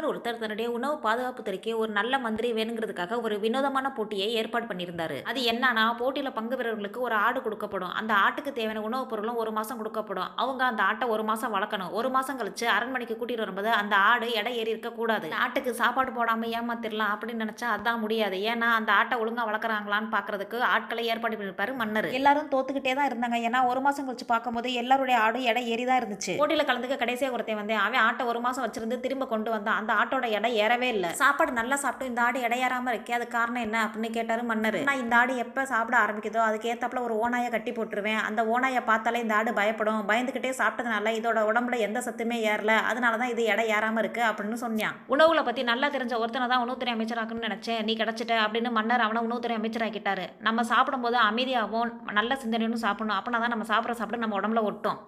மன்னர் ஒருத்தர் தன்னுடைய உணவு பாதுகாப்பு துறைக்கு ஒரு நல்ல மந்திரி வேணுங்கிறதுக்காக ஒரு வினோதமான போட்டியை ஏற்பாடு பண்ணியிருந்தாரு. அது என்னன்னா போட்டியில பங்கு பெறவர்களுக்கு ஒரு ஆடு கொடுக்கப்படும். அந்த ஆட்டுக்கு தேவையான உணவுப் பொருளும் ஒரு மாசம் கொடுக்கப்படும். அவங்க அந்த ஆட்டை ஒரு மாசம் வளர்க்கணும். ஒரு மாசம் கழிச்சு அரண்மனைக்கு கூட்டிட்டு வரும்போது அந்த ஆடு எடை ஏறி இருக்க கூடாது. ஆட்டுக்கு சாப்பாடு போடாம ஏமாத்திரலாம் அப்படின்னு நினைச்சா அதான் முடியாது. ஏன்னா அந்த ஆட்டை ஒழுங்கா வளர்க்குறாங்களான்னு பாக்குறதுக்கு ஆட்களை ஏற்பாடு பண்ணிருப்பாரு மன்னர். எல்லாரும் தோத்துக்கிட்டே தான் இருந்தாங்க. ஏன்னா ஒரு மாசம் கழிச்சு பார்க்கும்போது எல்லாருடைய ஆடும் எடை ஏறி தான் இருந்துச்சு. போட்டியில கலந்துக்க கடைசியா ஒருத்தன் வந்து அவன் ஆட்டை ஒரு மாசம் வச்சிருந்து திரும்ப கொண்டு வந்தான். அந்த ஆட்டோட எடை ஏறவே இல்லை. சாப்பாடு நல்லா சாப்பிட்டு இந்த ஆடு எடை ஏறாம இருக்கே அது காரணம் என்ன அப்படின்னு கேட்டாரு மன்னர். நான் இந்த ஆடு எப்ப சாப்பிட ஆரம்பிக்குதோ அதுக்கு ஏத்தாப்புல ஒரு ஓனாயை கட்டி போட்டுருவேன். அந்த ஓனாயை பார்த்தாலே இந்த ஆடு பயப்படும். பயந்துகிட்டே சாப்பிட்டதுனால இதோட உடம்புல எந்த சத்துமே ஏறல. அதனால தான் இது எடை ஏறாம இருக்கு அப்படின்னு சொன்னான். உணவுல பத்தி நல்லா தெரிஞ்ச ஒருத்தனை தான் உணவுத்துறை அமைச்சராக்கணும்னு நினைச்சேன். நீ கிடைச்சிட்ட அப்படின்னு மன்னர் அவனை உணவுத்துறை அமைச்சராக்கிட்டாரு. நம்ம சாப்பிடும்போது அமைதியாகவும் நல்ல சிந்தனையும் சாப்பிடணும். அப்படின்னா தான் நம்ம சாப்பிட்ற சாப்பிட நம்ம உடம்புல ஒட்டும்.